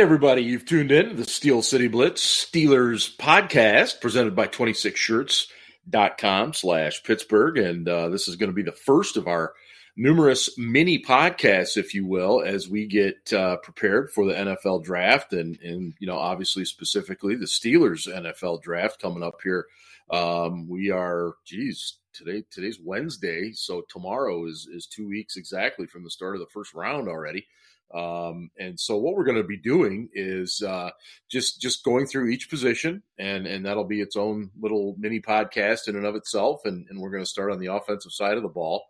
Everybody, you've tuned in to the Steel City Blitz Steelers podcast presented by 26shirts.com slash Pittsburgh. And uh, this is going to be the first of our numerous mini podcasts, if you will, as we get uh, prepared for the NFL draft and, and, you know, obviously specifically the Steelers NFL draft coming up here. Um, we are, geez, today today's Wednesday, so tomorrow is is two weeks exactly from the start of the first round already. Um, and so what we're going to be doing is uh, just just going through each position, and and that'll be its own little mini podcast in and of itself. And, and we're going to start on the offensive side of the ball,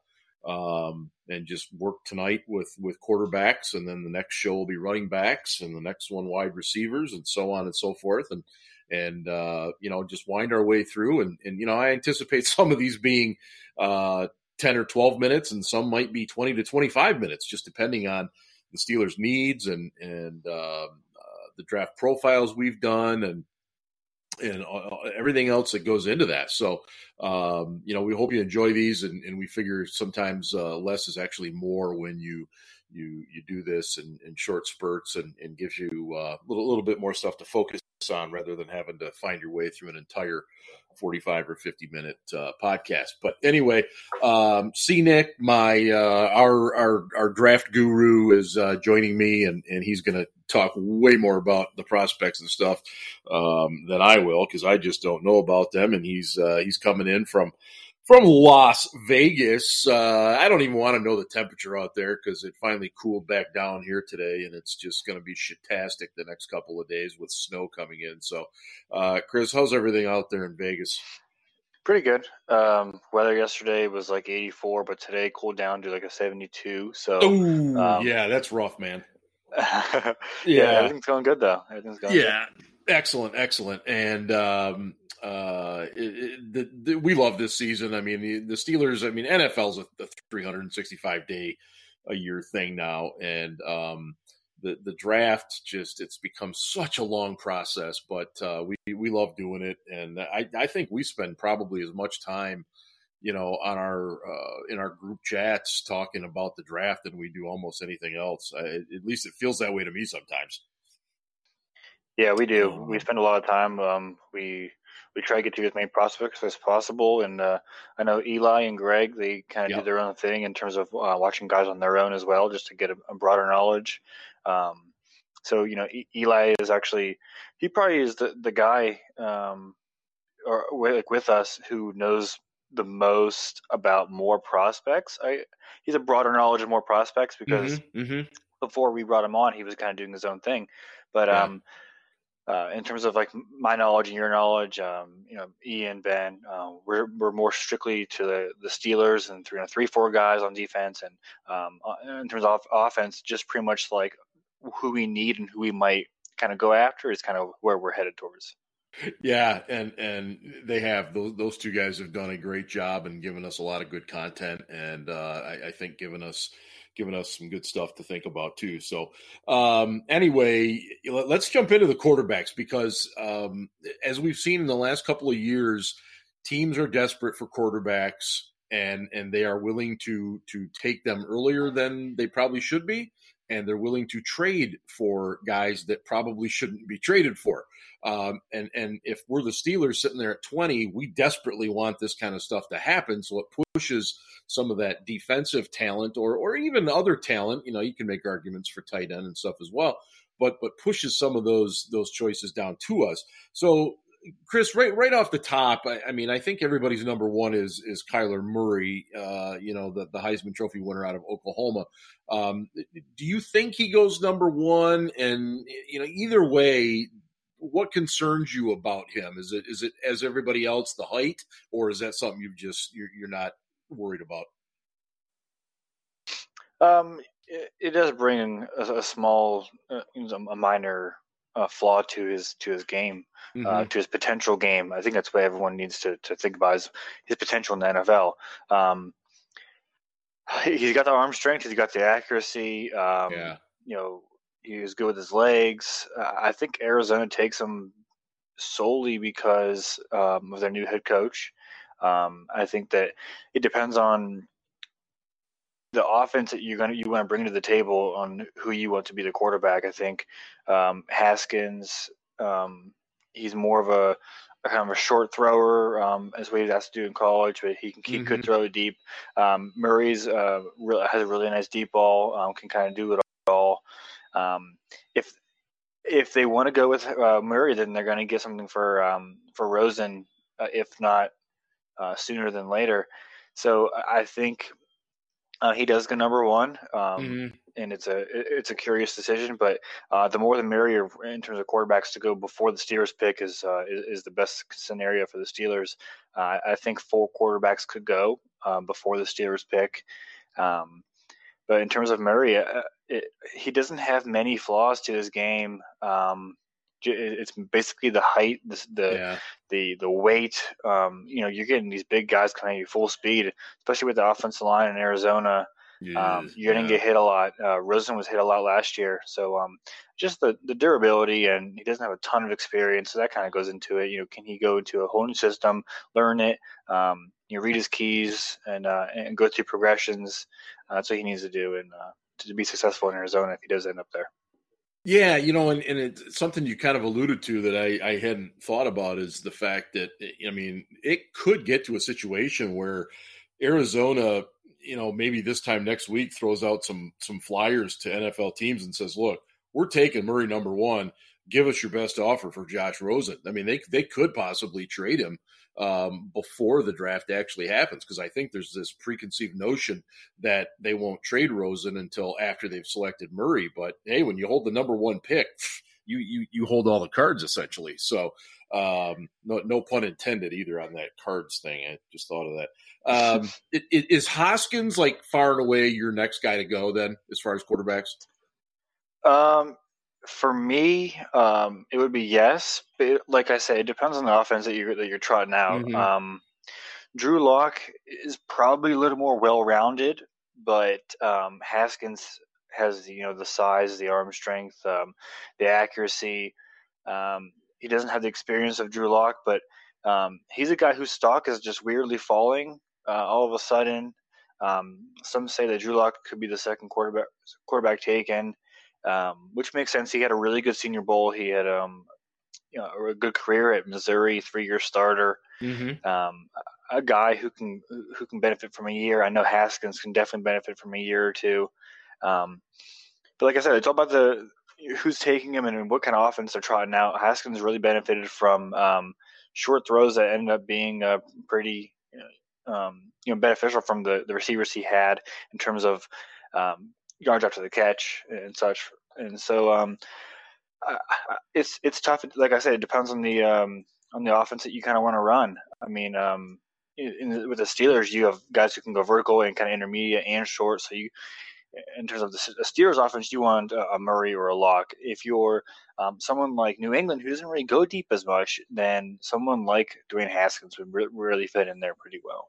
um, and just work tonight with with quarterbacks, and then the next show will be running backs, and the next one wide receivers, and so on and so forth. And and uh, you know just wind our way through, and and you know I anticipate some of these being. Uh, 10 or 12 minutes and some might be 20 to 25 minutes just depending on the Steelers' needs and and uh, uh, the draft profiles we've done and and everything else that goes into that. So, um, you know, we hope you enjoy these, and, and we figure sometimes uh, less is actually more when you you you do this in, in short spurts and, and gives you uh, a little little bit more stuff to focus on rather than having to find your way through an entire 45 or 50 minute uh, podcast. But anyway, um, Nick, my uh, our, our our draft guru is uh, joining me, and and he's going to talk way more about the prospects and stuff um, than I will because I just don't know about them. And he's uh, he's coming in from from Las Vegas. Uh, I don't even want to know the temperature out there because it finally cooled back down here today, and it's just going to be shitastic the next couple of days with snow coming in. So, uh, Chris, how's everything out there in Vegas? Pretty good. Um, weather yesterday was like 84, but today cooled down to like a 72. So, Ooh, um, yeah, that's rough, man. yeah. yeah, everything's going good though. Everything's going yeah. Good. Excellent, excellent, and um, uh, it, it, the, the, we love this season. I mean, the, the Steelers. I mean, NFL's a, a 365 day a year thing now, and um, the the draft just it's become such a long process. But uh, we we love doing it, and I I think we spend probably as much time you know, on our uh, in our group chats talking about the draft than we do almost anything else. I, at least it feels that way to me sometimes. Yeah, we do. Um, we spend a lot of time. Um, we we try to get to as many prospects as possible. And uh, I know Eli and Greg, they kind of do their own thing in terms of uh, watching guys on their own as well, just to get a, a broader knowledge. Um, so, you know, e- Eli is actually, he probably is the, the guy um, or like with us who knows the most about more prospects. I, he's a broader knowledge of more prospects because mm-hmm, mm-hmm. before we brought him on, he was kind of doing his own thing. But, yeah. um, uh, in terms of like my knowledge and your knowledge, um, you know, Ian, Ben, uh, we're we're more strictly to the, the Steelers and three, you know, three, four guys on defense, and um, uh, in terms of offense, just pretty much like who we need and who we might kind of go after is kind of where we're headed towards. Yeah, and and they have those those two guys have done a great job and given us a lot of good content, and uh, I, I think given us given us some good stuff to think about too. So, um, anyway, let's jump into the quarterbacks because, um, as we've seen in the last couple of years, teams are desperate for quarterbacks and and they are willing to to take them earlier than they probably should be and they're willing to trade for guys that probably shouldn't be traded for. Um, and and if we're the Steelers sitting there at 20, we desperately want this kind of stuff to happen. So it pushes some of that defensive talent or or even other talent. You know, you can make arguments for tight end and stuff as well, but but pushes some of those those choices down to us. So Chris, right right off the top, I, I, mean, I think everybody's number one is is Kyler Murray. Uh, you know, the the Heisman Trophy winner out of Oklahoma. Um, do you think he goes number one? And you know, either way, what concerns you about him? Is it is it as everybody else the height, or is that something you've just you're, you're not worried about? Um, it, it does bring a, a small, uh, a minor uh, flaw to his to his game, uh, mm-hmm. uh, to his potential game. I think that's what everyone needs to, to think about is his potential in the NFL. Um, he's got the arm strength. He's got the accuracy. Um, yeah. You know, he's good with his legs. Uh, I think Arizona takes him solely because um, of their new head coach. Um, I think that it depends on the offense that you're gonna you want to bring to the table on who you want to be the quarterback. I think um, Haskins, um, he's more of a, a, kind of a short thrower, um, as he has to do in college, but he can he mm-hmm. could throw deep. Um, Murray's uh, really, has a really nice deep ball, um, can kind of do it all. Um, if if they want to go with uh, Murray, then they're going to get something for um, for Rosen, uh, if not uh, sooner than later. So I think uh, he does go number one, um, mm-hmm. and it's a it's a curious decision. But uh, the more the merrier in terms of quarterbacks to go before the Steelers pick is uh, is, is, the best scenario for the Steelers. I think four quarterbacks could go um, before the Steelers pick. Um, but in terms of Murray, uh, it, he doesn't have many flaws to his game. Um, it's basically the height, the the yeah. the, the weight. Um, you know, you're getting these big guys coming at you full speed, especially with the offensive line in Arizona. um, you're going to yeah. get hit a lot. Uh, Rosen was hit a lot last year, so um, just the, the durability, and he doesn't have a ton of experience, so that kind of goes into it. You know, can he go into a whole new system, learn it, um, you know, read his keys, and uh, and go through progressions? Uh, that's what he needs to do, and uh, to be successful in Arizona if he does end up there. Yeah, you know, and, and it's something you kind of alluded to that I, I hadn't thought about is the fact that eh, I mean it could get to a situation where Arizona, you know, maybe this time next week throws out some some flyers to NFL teams and says, "Look, we're taking Murray number one. Give us your best offer for Josh Rosen." I mean, they they could possibly trade him um, before the draft actually happens because I think there's this preconceived notion that they won't trade Rosen until after they've selected Murray. But hey, when you hold the number one pick, you you you hold all the cards essentially. So um, no no pun intended either on that cards thing. I just thought of that. Um, it, it, is Haskins like far and away your next guy to go then as far as quarterbacks? Um, for me, um, it would be yes, but like I said, it depends on the offense that you're that you're trotting out. Mm-hmm. Um, Drew Lock is probably a little more well-rounded, but um, Haskins has you know the size, the arm strength, um, the accuracy. Um, he doesn't have the experience of Drew Lock, but um, he's a guy whose stock is just weirdly falling uh, all of a sudden. some say that Drew Lock could be the second quarterback quarterback taken um, which makes sense. He had a really good Senior Bowl. He had um, you know, a good career at Missouri, three-year starter. Mm-hmm. Um, a guy who can who can benefit from a year. I know Haskins can definitely benefit from a year or two. Um, but like I said, it's all about the who's taking him and what kind of offense they're trotting out. Haskins really benefited from um, short throws that ended up being uh, pretty um, you know beneficial from the, the receivers he had in terms of um, yards after the catch and such. And so um, it's it's tough. Like I said, it depends on the um, on the offense that you kind of want to run. I mean, um, in, with the Steelers, you have guys who can go vertical and kind of intermediate and short. So you, in terms of the, Steelers offense, you want a, Murray or a Lock. If you're um, someone like New England who doesn't really go deep as much, then someone like Dwayne Haskins would re- really fit in there pretty well.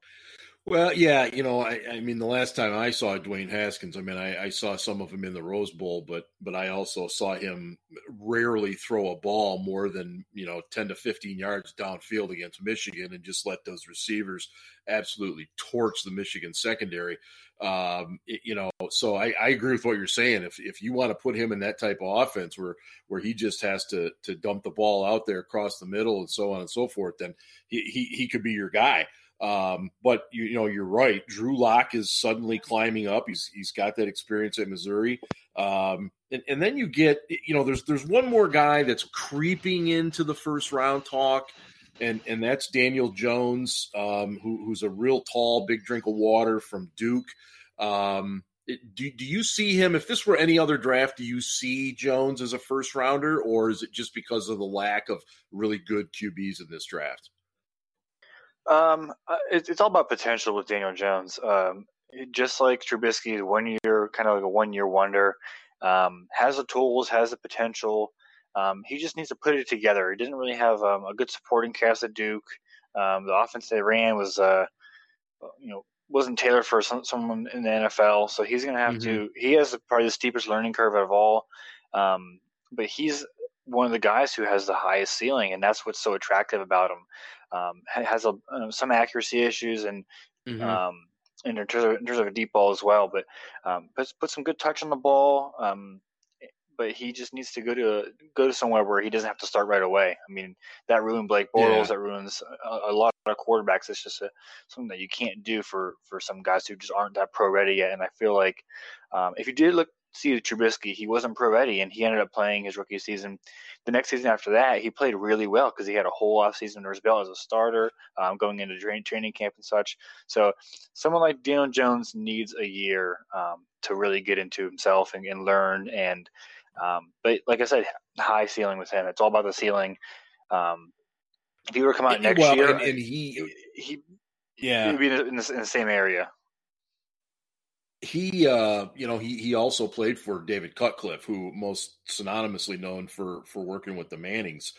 Well, yeah, you know, I, I, mean, the last time I saw Dwayne Haskins, I mean, I, I, saw some of him in the Rose Bowl, but but I also saw him rarely throw a ball more than you know ten to fifteen yards downfield against Michigan, and just let those receivers absolutely torch the Michigan secondary. Um, it, you know, so I, I agree with what you're saying. If if you want to put him in that type of offense where where he just has to to dump the ball out there across the middle and so on and so forth, then he he, he could be your guy. Um, but you, you, know, you're right. Drew Lock is suddenly climbing up. He's he's got that experience at Missouri. Um, and, and then you get, you know, there's there's one more guy that's creeping into the first round talk, and and that's Daniel Jones, um, who, who's a real tall, big drink of water from Duke. Um, it, do, do you see him if this were any other draft do you see jones as a first rounder or is it just because of the lack of really good qb's in this draft um, uh, it's, it's all about potential with Daniel Jones. Um, just like Trubisky, one year, kind of like a one year wonder. Um, has the tools, has the potential. Um, he just needs to put it together. He didn't really have um, a good supporting cast at Duke. Um, the offense they ran was, uh, you know, wasn't tailored for some, someone in the NFL. So he's going to have mm-hmm. to. He has probably the steepest learning curve of all. Um, but he's one of the guys who has the highest ceiling, and that's what's so attractive about him um, has a, uh, some accuracy issues and mm-hmm. um, in terms of, in terms of a deep ball as well. But um, put put some good touch on the ball. Um, but he just needs to go to go to somewhere where he doesn't have to start right away. I mean, that ruined Blake Bortles. Yeah. That ruins a, a, lot of quarterbacks. It's just a, something that you can't do for for some guys who just aren't that pro ready yet. And I feel like um, if you did look see Trubisky, he wasn't pro ready, and he ended up playing his rookie season. The next season after that, he played really well because he had a whole off season under his belt as a starter, um, going into train, training camp and such. So, someone like Daniel Jones needs a year um, to really get into himself and, and learn. And um, but like I said, high ceiling with him. It's all about the ceiling. Um, if he were to come out next well, year, and, and he he yeah, he'd be in the, in the same area he uh you know he he also played for David Cutcliffe who most synonymously known for for working with the Mannings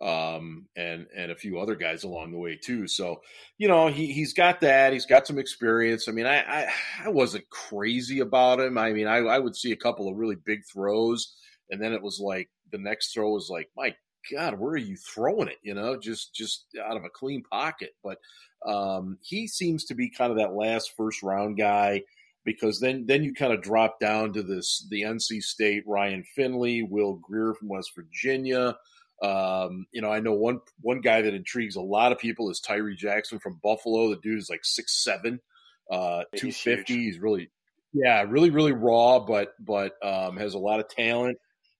um and and a few other guys along the way too. So you know he he's got that he's got some experience. I mean i i, I wasn't crazy about him. I mean I, I would see a couple of really big throws and then it was like the next throw was like my god where are you throwing it? You know just just out of a clean pocket. But um he seems to be kind of that last first round guy because then then you kind of drop down to this the NC State Ryan Finley, Will Grier from West Virginia. Um, you know, I know one one guy that intrigues a lot of people is Tyree Jackson from Buffalo. The dude is like six seven, uh, two fifty. He's really, yeah, really really raw, but but um, has a lot of talent.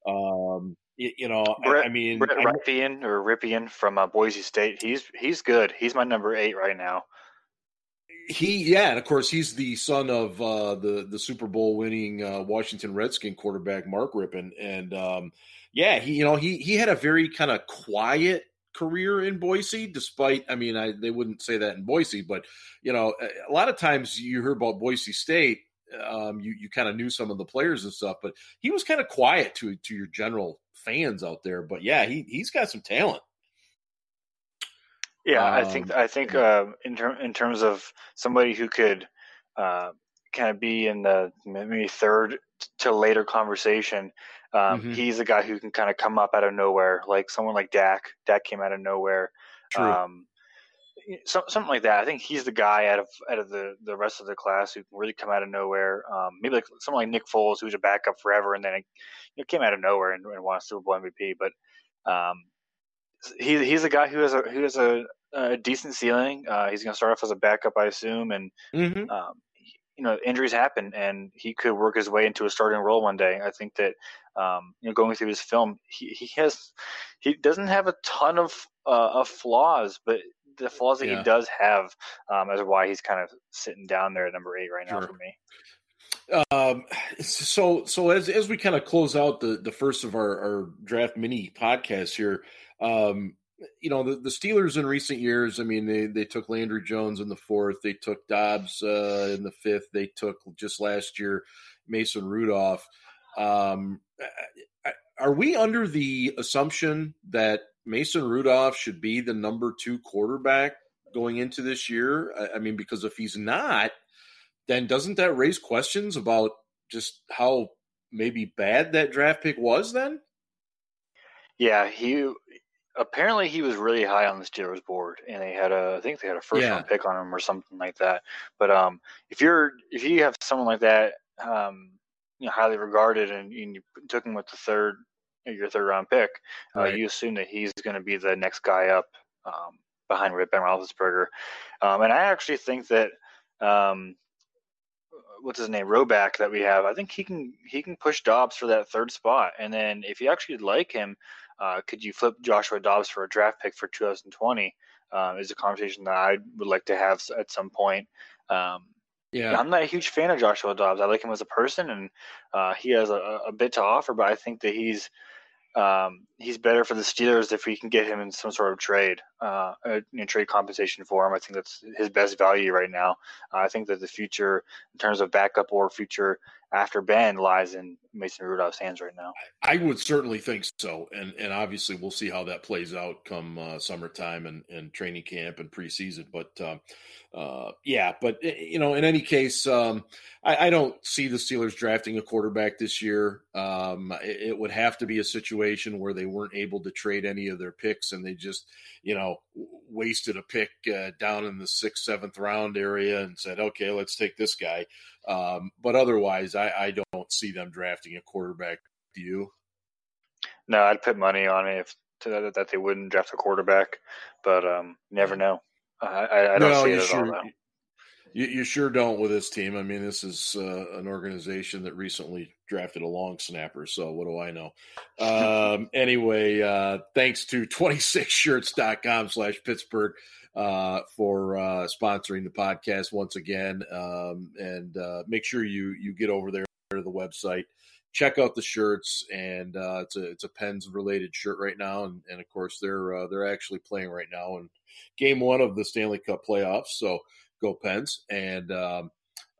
Um, you, know, Brett, I, I, mean, Brett Rypien or Rypien from uh, Boise State. He's he's good. He's my number eight right now he yeah and of course he's the son of uh, the the super bowl winning uh, washington redskin quarterback mark rypien and um, yeah he you know he he had a very kind of quiet career in boise despite i mean I, they wouldn't say that in boise but you know a lot of times you hear about boise state um, you you kind of knew some of the players and stuff but he was kind of quiet to to your general fans out there. But yeah he he's got some talent yeah, um, I think I think uh, in term in terms of somebody who could uh, kind of be in the maybe third to later conversation. Um, mm-hmm. He's a guy who can kind of come up out of nowhere, like someone like Dak. Dak came out of nowhere. True. Um, so, something like that. I think he's the guy out of out of the, the rest of the class who can really come out of nowhere. Um, maybe like someone like Nick Foles, who's a backup forever, and then it, you know, came out of nowhere and, and won a Super Bowl MVP. But um, he, he's a guy who has a who has a, a decent ceiling. Uh, he's going to start off as a backup, I assume, and mm-hmm. um, you know injuries happen, and he could work his way into a starting role one day. I think that um, you know going through his film, he, he has he doesn't have a ton of uh, of flaws, but the flaws that yeah. he does have um, is why he's kind of sitting down there at number eight right now sure. for me. Um, so so as as we kind of close out the the first of our, our draft mini podcast here, um, you know the, the Steelers in recent years. I mean, they they took Landry Jones in the fourth, they took Dobbs uh, in the fifth, they took just last year Mason Rudolph. Um, are we under the assumption that Mason Rudolph should be the number two quarterback going into this year? I mean, because if he's not, then doesn't that raise questions about just how maybe bad that draft pick was then? Yeah, he apparently he was really high on the Steelers board, and they had a I think they had a first yeah. round pick on him or something like that. But um, if you're if you have someone like that, um, you know, highly regarded, and, and you took him with the third your third round pick, uh, right. uh, you assume that he's going to be the next guy up um, behind Ben Roethlisberger. Um, and I actually think that um, what's his name Roback that we have. I think he can he can push Dobbs for that third spot. And then if you actually like him, uh, could you flip Joshua Dobbs for a draft pick for 2020? Um, is a conversation that I would like to have at some point. Um, yeah, I'm not a huge fan of Joshua Dobbs. I like him as a person, and uh, he has a, a, bit to offer. But I think that he's um, he's better for the Steelers if we can get him in some sort of trade, uh, a, trade compensation for him. I think that's his best value right now. Uh, I think that the future, in terms of backup or future after Ben lies in Mason Rudolph's hands right now. I would certainly think so, and and obviously we'll see how that plays out come uh, summertime and, and training camp and preseason. But um, uh, yeah, but eh, you know, in any case, um, I, I, don't see the Steelers drafting a quarterback this year. Um, it, it, would have to be a situation where they weren't able to trade any of their picks and they just, you know, wasted a pick uh, down in the sixth, seventh round area and said, okay, let's take this guy. Um, but otherwise, I, I don't see them drafting a quarterback. Do you? No, I'd put money on it if to, that they wouldn't draft a quarterback, but um, never know. I, I don't no, see it at sure, all. You, you, sure don't with this team. I mean, this is uh, an organization that recently drafted a long snapper. So what do I know? Um, anyway, uh, thanks to 26shirts.com slash Pittsburgh uh, for uh, sponsoring the podcast once again. Um, and uh, make sure you, you get over there to the website check out the shirts and uh, it's a it's a Pens related shirt right now. And, and of course they're uh, they're actually playing right now in game one of the Stanley Cup playoffs. So go Pens. And um,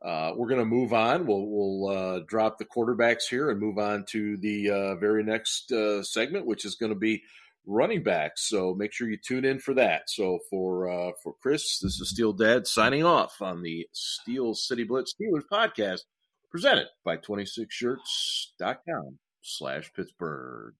uh, we're going to move on. We'll we'll uh, drop the quarterbacks here and move on to the uh, very next uh, segment which is going to be running backs so make sure you tune in for that so for uh, for Chris this is Steel Dad signing off on the Steel City Blitz Steelers podcast presented by 26shirts.com slash Pittsburgh.